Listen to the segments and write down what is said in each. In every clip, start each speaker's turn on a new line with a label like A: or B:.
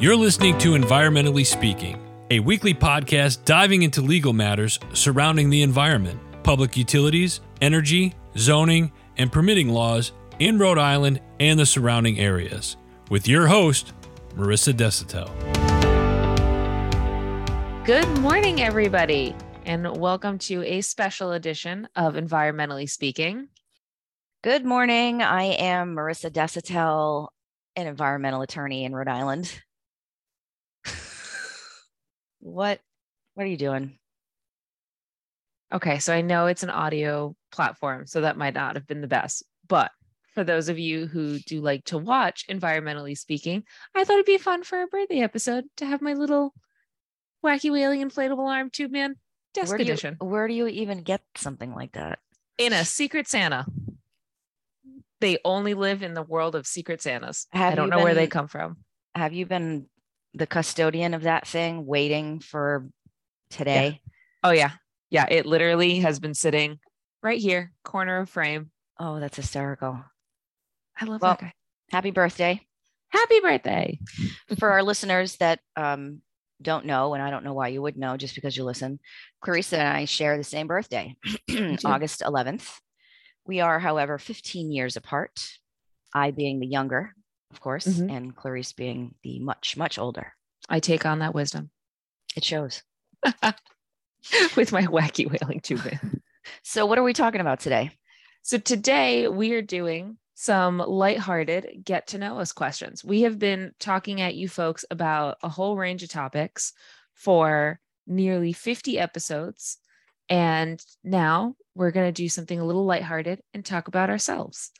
A: You're listening to Environmentally Speaking, a weekly podcast diving into legal matters surrounding the environment, public utilities, energy, zoning, and permitting laws in Rhode Island and the surrounding areas. With your host, Marissa Desautel.
B: Good morning, everybody, and welcome to a special edition of Environmentally Speaking.
C: Good morning. I am Marissa Desautel, an environmental attorney in Rhode Island. What what are you doing?
B: Okay, so I know it's an audio platform, so that might not have been the best. But for those of you who do like to watch Environmentally Speaking, I thought it'd be fun for a birthday episode to have my little wacky whaling inflatable arm tube man desk
C: where do you,
B: edition
C: Where do you even get something like that?
B: in a Secret Santa. They only live in the world of Secret Santas.
C: Have
B: I don't know where they come from.
C: Have you been the custodian of that thing waiting for today?
B: Oh yeah. Yeah, it literally has been sitting right here, corner of frame.
C: Oh, that's hysterical.
B: I love
C: Well-
B: that guy.
C: Happy birthday.
B: Happy birthday.
C: for our listeners that um, don't know, and I don't know why you would know just because you listen, Clarissa and I share the same birthday. August 11th. We are, however, 15 years apart, I being the younger, of course,
B: Mhm.
C: and Clarice being the much, much older.
B: I take on that wisdom
C: It shows.
B: with my wacky whaling tube.
C: So, what are we talking about today?
B: So today we are doing some lighthearted get to know us questions. We have been talking at you folks about a whole range of topics for nearly 50 episodes. And now we're going to do something a little lighthearted and talk about ourselves.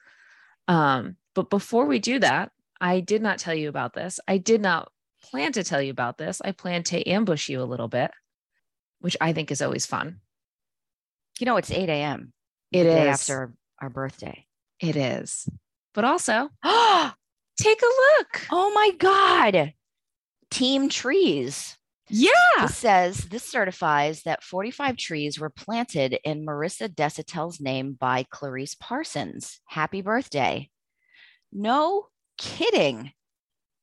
B: Um, but before we do that, I did not tell you about this. I did not plan to tell you about this. I plan to ambush you a little bit, which I think is always fun.
C: You know, it's 8 a.m.
B: It
C: day after our birthday.
B: It is. But also, take a look.
C: Oh my God. Team trees.
B: Yeah.
C: This says this certifies that 45 trees were planted in Marissa Desautel's name by Clarice Parsons. Happy birthday. No kidding.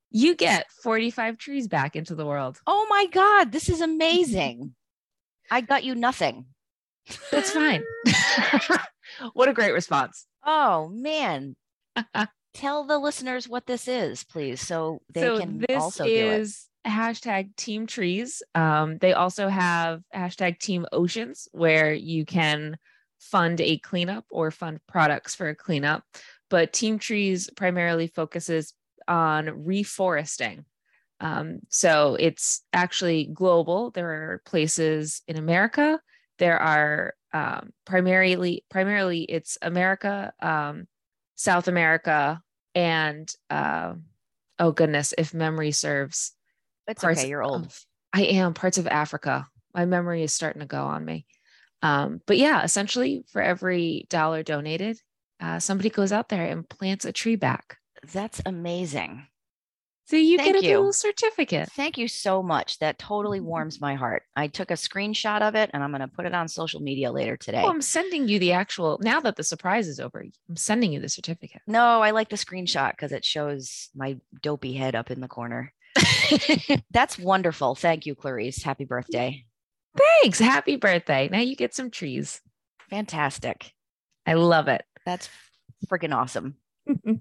B: You get 45 trees back into the world.
C: Oh my God, this is amazing. I got you nothing.
B: That's fine. what a great response.
C: Oh man. Tell the listeners what this is, please, so they
B: so
C: can
B: this
C: also do it.
B: is hashtag team trees. Um, they also have hashtag team oceans where you can fund a cleanup or fund products for a cleanup. But team trees primarily focuses on reforesting. Um, so it's actually global. There are places in America. There are um, primarily primarily it's America, um, South America, and uh, oh goodness, if memory serves,
C: It's okay, you're old.
B: of- I am parts of Africa. My memory is starting to go on me. Um, but yeah, essentially, for every dollar donated, uh, somebody goes out there and plants a tree back.
C: That's amazing.
B: So you
C: Thank
B: get a
C: you.
B: little certificate.
C: Thank you so much. That totally
B: Mm-hmm.
C: warms my heart. I took a screenshot of it and I'm going to put it on social media later today.
B: Oh, I'm sending you the actual. Now that the surprise is over, I'm sending you the certificate.
C: No, I like the screenshot because it shows my dopey head up in the corner. That's wonderful. Thank you, Clarice. Happy birthday.
B: Thanks. Happy birthday. Now you get some trees.
C: Fantastic.
B: I love it.
C: That's freaking awesome.
B: All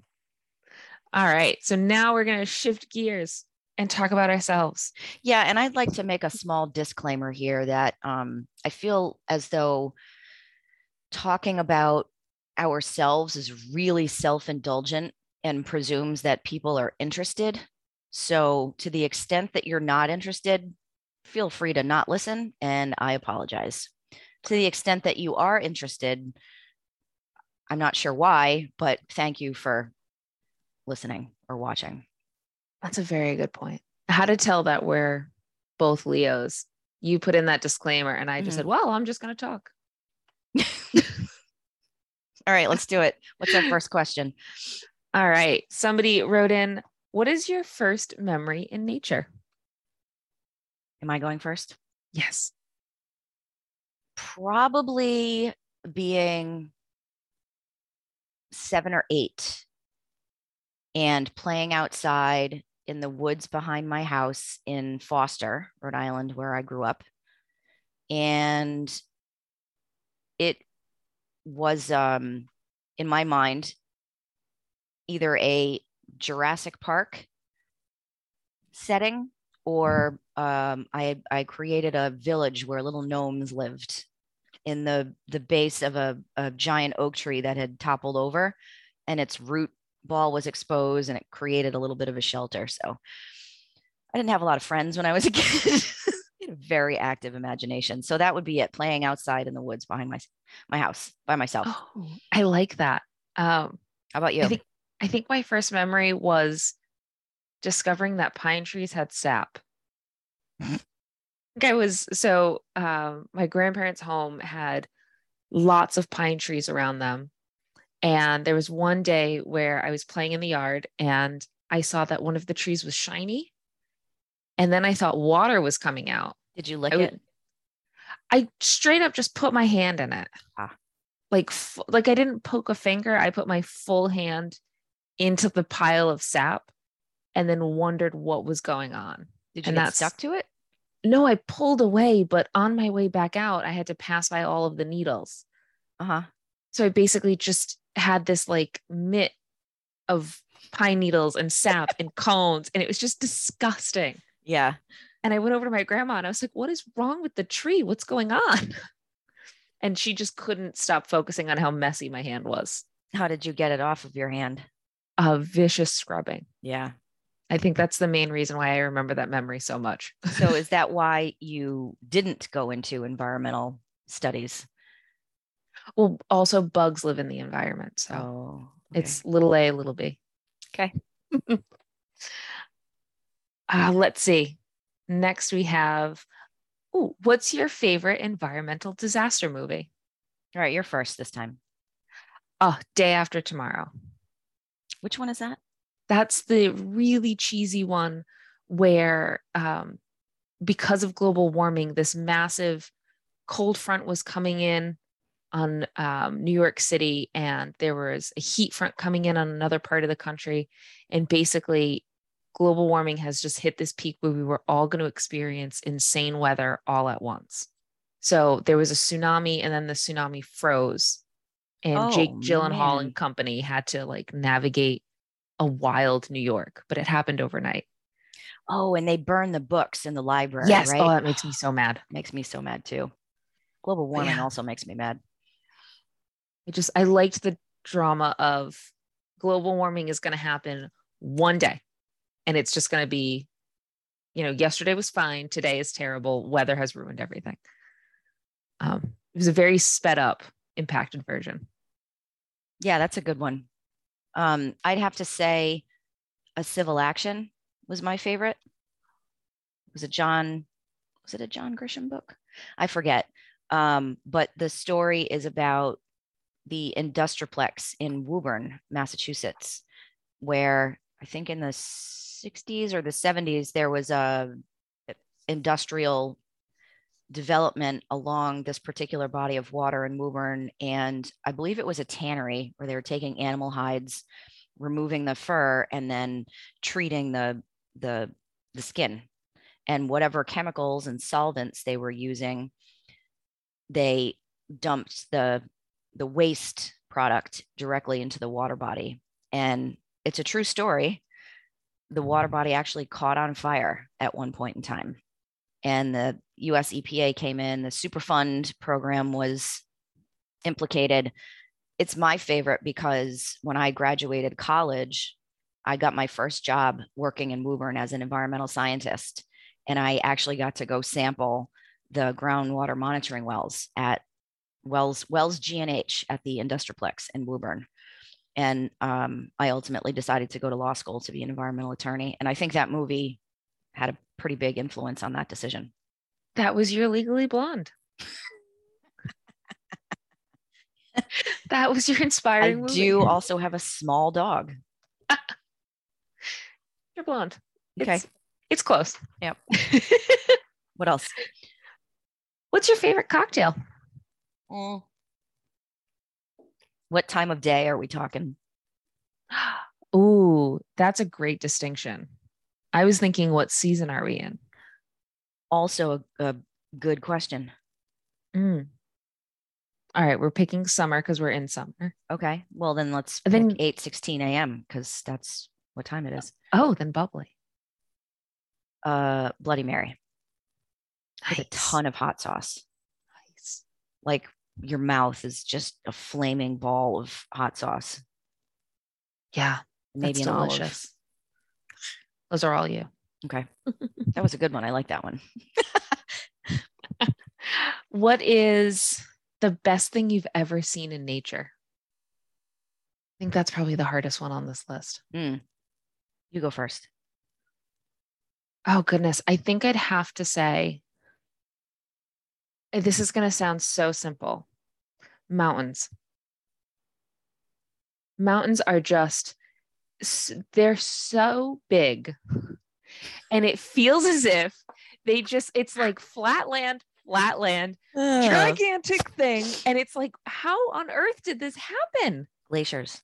B: right. So now we're going to shift gears and talk about ourselves.
C: Yeah. And I'd like to make a small disclaimer here that um, I feel as though talking about ourselves is really self indulgent and presumes that people are interested. So, to the extent that you're not interested, feel free to not listen, and I apologize. To the extent that you are interested, I'm not sure why, but thank you for listening or watching.
B: That's a very good point. How to tell that we're both Leos. You put in that disclaimer, and I just
C: Mhm.
B: said, Well, I'm just going to talk.
C: All right, let's do it. What's our first question?
B: All right. Somebody wrote in, What is your first memory in nature?
C: Am I going first?
B: Yes.
C: Probably being seven or eight and playing outside in the woods behind my house in Foster, Rhode Island, where I grew up. And it was, um, in my mind, either a Jurassic Park setting or um, I, I created a village where little gnomes lived in the, the base of a, a giant oak tree that had toppled over and its root ball was exposed and it created a little bit of a shelter. So I didn't have a lot of friends when I was a kid. a very active imagination. So that would be it playing outside in the woods behind my my house by myself.
B: Oh, I like that. Um,
C: How about you?
B: I think I think my first memory was discovering that pine trees had sap. I was so um, my grandparents' home had lots of pine trees around them, and there was one day where I was playing in the yard and I saw that one of the trees was shiny. And then I thought water was coming out.
C: Did you lick
B: I,
C: it?
B: I straight up just put my hand in it.
C: Ah.
B: Like, like I didn't poke a finger. I put my full hand into the pile of sap and then wondered what was going on.
C: Did you
B: and
C: get stuck to it?
B: No, I pulled away, but on my way back out, I had to pass by all of the needles.
C: Uh huh.
B: So I basically just had this like mitt of pine needles and sap and cones, and it was just disgusting.
C: Yeah.
B: And I went over to my grandma and I was like, What is wrong with the tree? What's going on? And she just couldn't stop focusing on how messy my hand was.
C: How did you get it off of your hand?
B: A vicious scrubbing.
C: Yeah.
B: I think that's the main reason why I remember that memory so much.
C: So is that why you didn't go into environmental studies?
B: well, also bugs live in the environment. So
C: Oh,
B: it's little a, little b.
C: Okay.
B: Uh, let's see. Next, we have. Ooh, what's your favorite environmental disaster movie?
C: all right. You're first this time.
B: Oh, Day After Tomorrow.
C: Which one is that?
B: That's the really cheesy one where, um, because of global warming, this massive cold front was coming in on um, New York City, and there was a heat front coming in on another part of the country. And basically, global warming has just hit this peak where we were all going to experience insane weather all at once. So there was a tsunami, and then the tsunami froze, and Jake
C: Oh,
B: Gyllenhaal
C: man.
B: and company had to like navigate a wild New York, but it happened overnight.
C: Oh, and they burn the books in the library.
B: yes,
C: Right.
B: oh, that makes me so mad.
C: makes me so mad too. Global warming
B: yeah.
C: also makes me mad.
B: I just I liked the drama of global warming is going to happen one day, and it's just going to be, you know, yesterday was fine, today is terrible, weather has ruined everything. Um, it was a very sped up, impacted version.
C: Yeah, that's a good one. Um, I'd have to say a civil action was my favorite. Was it John? Was it a John Grisham book? I forget. Um, but the story is about the Industriplex in Woburn, Massachusetts, where I think in the 60s or the 70s there was a industrial development along this particular body of water in Woburn. And I believe it was a tannery where they were taking animal hides, removing the fur, and then treating the the the skin. And whatever chemicals and solvents they were using, they dumped the the waste product directly into the water body. And it's a true story. The water body actually caught on fire at one point in time and the US EPA came in, the Superfund program was implicated. It's my favorite because when I graduated college, I got my first job working in Woburn as an environmental scientist. And I actually got to go sample the groundwater monitoring wells at Wells, Wells GNH at the Industriplex in Woburn. And um, I ultimately decided to go to law school to be an environmental attorney. And I think that movie had a pretty big influence on that decision.
B: That was your Legally Blonde. that was your
C: I
B: inspiring movie.
C: do also have a small dog.
B: You're blonde.
C: Okay.
B: It's, it's close.
C: Yep. What else?
B: What's your favorite cocktail? Mm.
C: What time of day are we talking?
B: Ooh, that's a great distinction. I was thinking, what season are we in?
C: Also, a, a good question.
B: Mm. All right, we're picking summer because we're in summer.
C: Okay. Well, then let's pick
B: then-
C: 8 16 a.m. because that's what time it is.
B: Oh, then bubbly.
C: Uh, Bloody Mary with a ton of hot sauce.
B: Nice.
C: Like your mouth is just a flaming ball of hot sauce.
B: Yeah,
C: Maybe an
B: delicious. Those are all you.
C: Okay. That was a good one. I like that one.
B: What is the best thing you've ever seen in nature? I think that's probably the hardest one on this list.
C: Mm. You go first.
B: Oh, goodness. I think I'd have to say this is going to sound so simple mountains. Mountains are just, they're so big. And it feels as if they just, it's like flat land, flat land, gigantic thing. And it's like, how on earth did this happen?
C: Glaciers.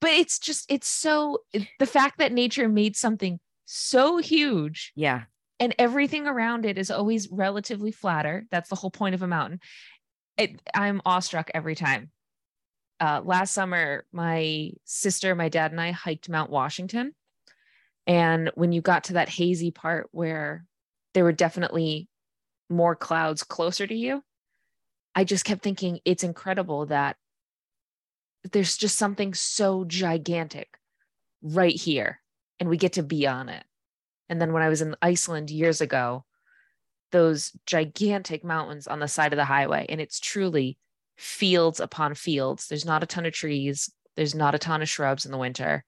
B: But it's just, it's so, the fact that nature made something so huge
C: Yeah.
B: and everything around it is always relatively flatter. That's the whole point of a mountain. It, I'm awestruck every time. Uh, last summer, my sister, my dad, and I hiked Mount Washington. And when you got to that hazy part where there were definitely more clouds closer to you, I just kept thinking it's incredible that there's just something so gigantic right here, and we get to be on it. And then when I was in Iceland years ago, those gigantic mountains on the side of the highway, and it's truly fields upon fields. There's not a ton of trees, there's not a ton of shrubs in the winter,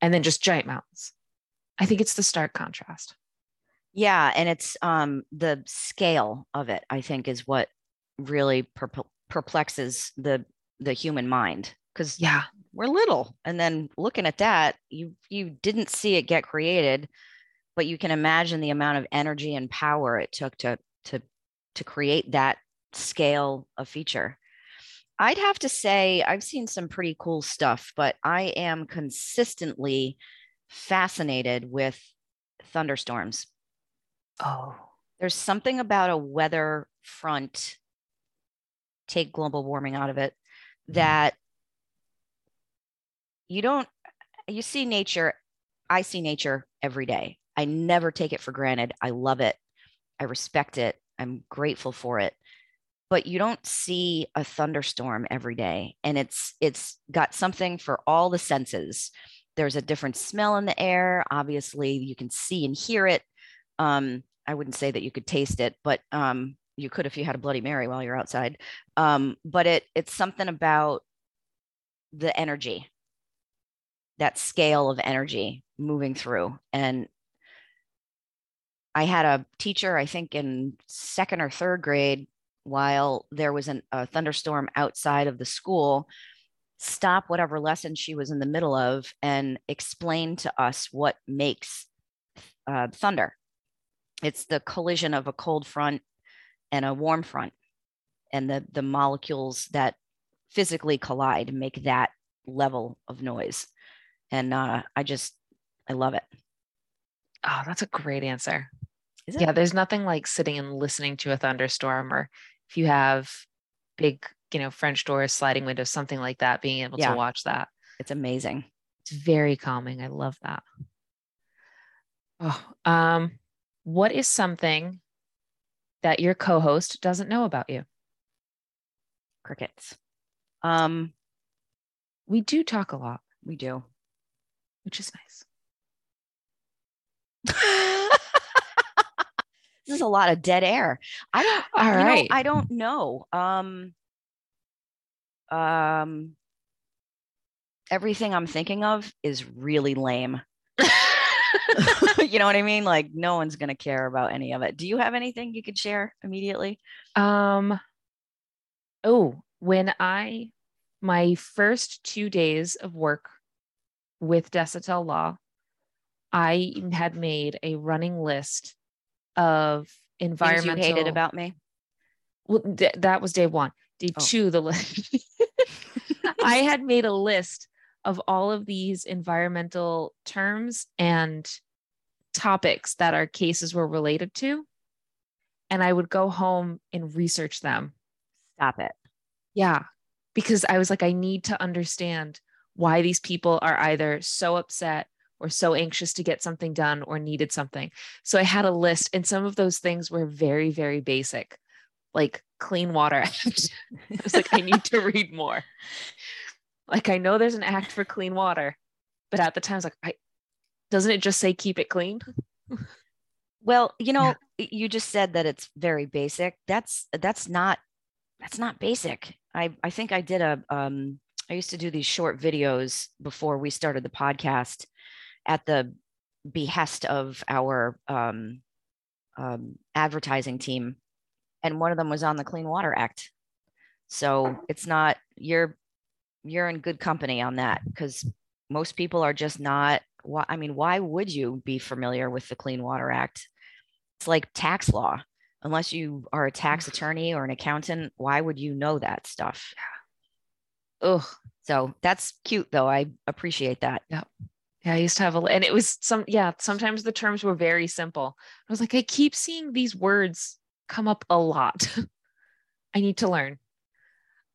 B: and then just giant mountains. I think it's the stark contrast.
C: Yeah, and it's um the scale of it. I think is what really perp- perplexes the the human mind because
B: Yeah.
C: we're little, and then looking at that, you you didn't see it get created, but you can imagine the amount of energy and power it took to to to create that scale of feature. I'd have to say I've seen some pretty cool stuff, but I am consistently fascinated with thunderstorms.
B: Oh.
C: there's something about a weather front take global warming out of it mm-hmm. that you don't you see nature i see nature every day. I never take it for granted. I love it. I respect it. I'm grateful for it but you don't see a thunderstorm every day and it's it's got something for all the senses there's a different smell in the air obviously you can see and hear it um, I wouldn't say that you could taste it, but um, you could if you had a Bloody Mary while you're outside. Um, but it it's something about the energy, that scale of energy moving through. And I had a teacher, I think in second or third grade, while there was an, a thunderstorm outside of the school, stop whatever lesson she was in the middle of and explain to us what makes uh, thunder. It's the collision of a cold front and a warm front and the the molecules that physically collide make that level of noise. And uh, i just i love it.
B: Oh, that's a great answer. Yeah, there's nothing like sitting and listening to a thunderstorm, or if you have big, you know, French doors, sliding windows, something like that, being able
C: Yeah.
B: to watch that.
C: it's amazing
B: It's very calming. I love that. Oh, um, what is something that your co-host doesn't know about you?
C: crickets um
B: We do talk a lot,
C: we do
B: which is nice.
C: this is a lot of dead air i don't
B: All
C: you know, i don't know um um everything i'm thinking of is really lame you know what I mean? Like no one's gonna care about any of it. Do you have anything you could share immediately?
B: Um, oh, when I, my first two days of work with Desautel Law, I had made a running list of
C: Things
B: environmental.
C: you hated about me?
B: well, th- that was day one. Day
C: Oh.
B: two, the list. I had made a list of all of these environmental terms and topics that our cases were related to. And I would go home and research them.
C: Stop it.
B: Yeah. Because I was like, I need to understand why these people are either so upset or so anxious to get something done or needed something. So I had a list, and some of those things were very, very basic, like Clean Water Act. I was like, I need to read more. Like, I know there's an act for clean water, but at the time, I was like, I, doesn't it just say keep it clean?
C: Well, you know, yeah. you just said that it's very basic. That's that's not that's not basic. I I think I did a um I used to do these short videos before we started the podcast at the behest of our um, um, advertising team, and one of them was on the Clean Water Act. So it's not you're you're in good company on that because most people are just not. Why, I mean, why would you be familiar with the Clean Water Act? It's like tax law. Unless you are a tax attorney or an accountant, why would you know that stuff?
B: Ugh.
C: So that's cute, though. I appreciate that.
B: Yep. Yeah, I used to have a, and it was some, yeah, sometimes the terms were very simple. I was like, I keep seeing these words come up a lot. I need to learn.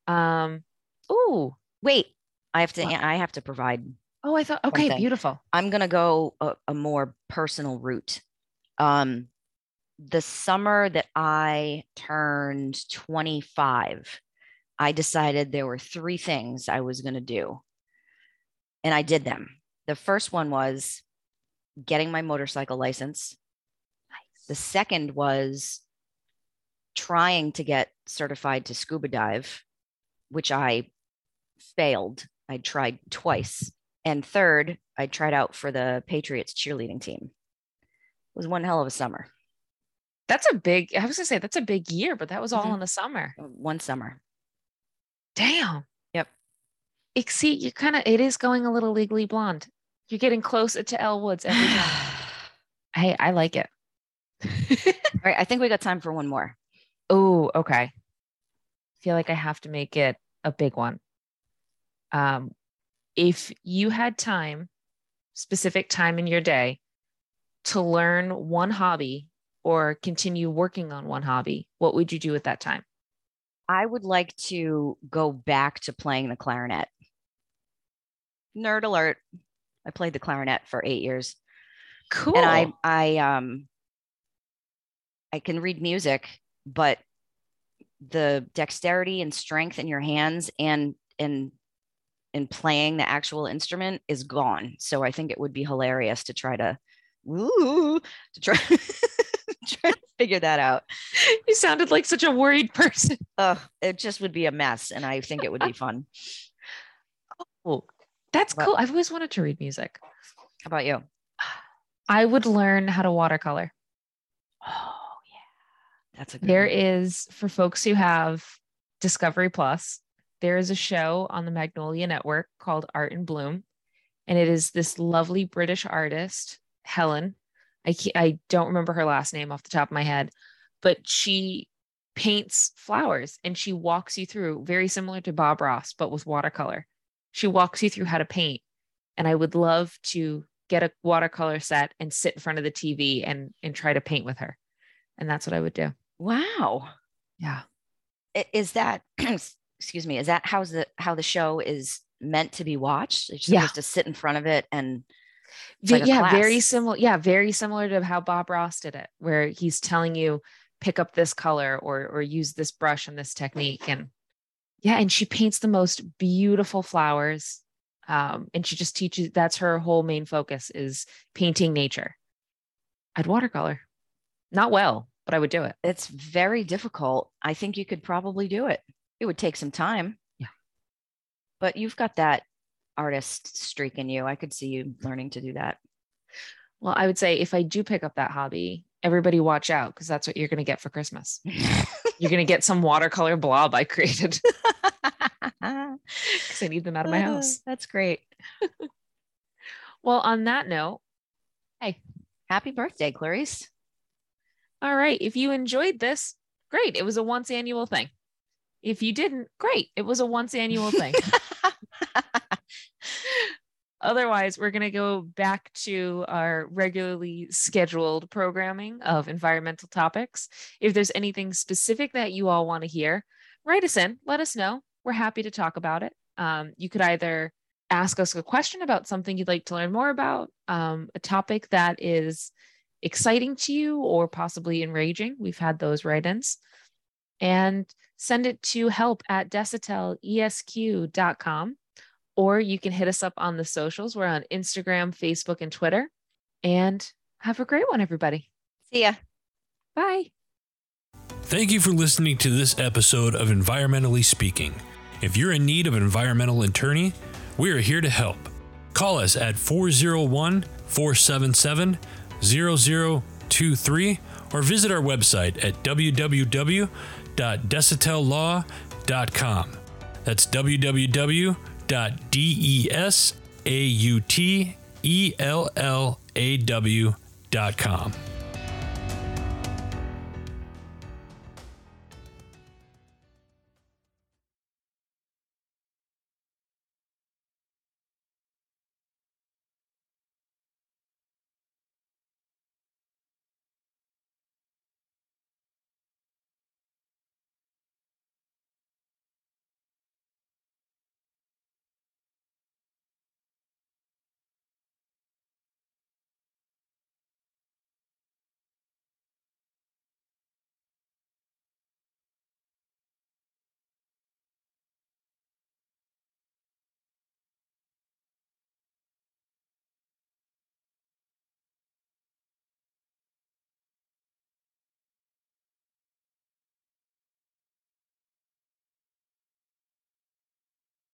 B: Um, oh,
C: wait, I have to, what? I have to provide.
B: Oh, I thought, okay, beautiful.
C: I'm going to go a, a more personal route. Um, the summer that I turned 25, I decided there were three things I was going to do. And I did them the first one was getting my motorcycle license. Nice. The second was trying to get certified to scuba dive, which I failed. I tried twice. And third, I tried out for the Patriots cheerleading team. It was one hell of a summer.
B: That's a big, I was gonna say that's a big year, but that was all mm-hmm. in the summer.
C: One summer.
B: Damn see, you kind of it is going a little legally blonde. You're getting closer to Elle Woods every time. hey, I like it.
C: All right, I think we got time for one more.
B: Oh, okay. I feel like I have to make it a big one. Um, if you had time, specific time in your day, to learn one hobby or continue working on one hobby, what would you do at that time?
C: I would like to go back to playing the clarinet nerd alert. I played the clarinet for eight years.
B: Cool.
C: And I I um I can read music, but the dexterity and strength in your hands and in in playing the actual instrument is gone. So I think it would be hilarious to try to ooh to try try to figure that out.
B: You sounded like such a worried person.
C: Oh, it just would be a mess, and I think it would be fun.
B: Oh, that's cool. I've always wanted to read music.
C: How about you?
B: I would learn how to watercolor.
C: Oh yeah, that's a.
B: There one. is for folks who have Discovery Plus. There is a show on the Magnolia Network called Art in Bloom, and it is this lovely British artist Helen. I I don't remember her last name off the top of my head, but she paints flowers and she walks you through very similar to Bob Ross, but with watercolor she walks you through how to paint. And I would love to get a watercolor set and sit in front of the TV and and try to paint with her. And that's what I would do.
C: Wow.
B: Yeah.
C: Is that excuse me, is that how the how the show is meant to be watched? Supposed yeah. to sit in front of it and
B: like yeah, very similar. Yeah, very similar to how Bob Ross did it, where he's telling you pick up this color or or use this brush and this technique. And yeah and she paints the most beautiful flowers um, and she just teaches that's her whole main focus is painting nature. I'd watercolor. Not well but i would do it.
C: It's very difficult. I think you could probably do it. It would take some time.
B: Yeah.
C: But you've got that artist streak in you. I could see you learning to do that.
B: Well i would say if i do pick up that hobby everybody watch out because that's what you're going to get for christmas you're going to get some watercolor blob i created because I need them out of my uh-huh. house.
C: That's great.
B: well, on that note, hey,
C: happy birthday, Clarice.
B: All right. If you enjoyed this, great. It was a once annual thing. If you didn't, great. It was a once annual thing. Otherwise, we're going to go back to our regularly scheduled programming of environmental topics. If there's anything specific that you all want to hear, write us in, let us know. We're happy to talk about it. Um, you could either ask us a question about something you'd like to learn more about, um, a topic that is exciting to you or possibly enraging. We've had those write ins. And send it to help at desautelesq.com. Or you can hit us up on the socials. We're on Instagram, Facebook, and Twitter. And have a great one, everybody.
C: See ya.
B: Bye.
A: Thank you for listening to this episode of Environmentally Speaking. If you're in need of an environmental attorney, we are here to help. Call us at 401 477 0023 or visit our website at www.desautellaw.com. That's www.desautellaw.com.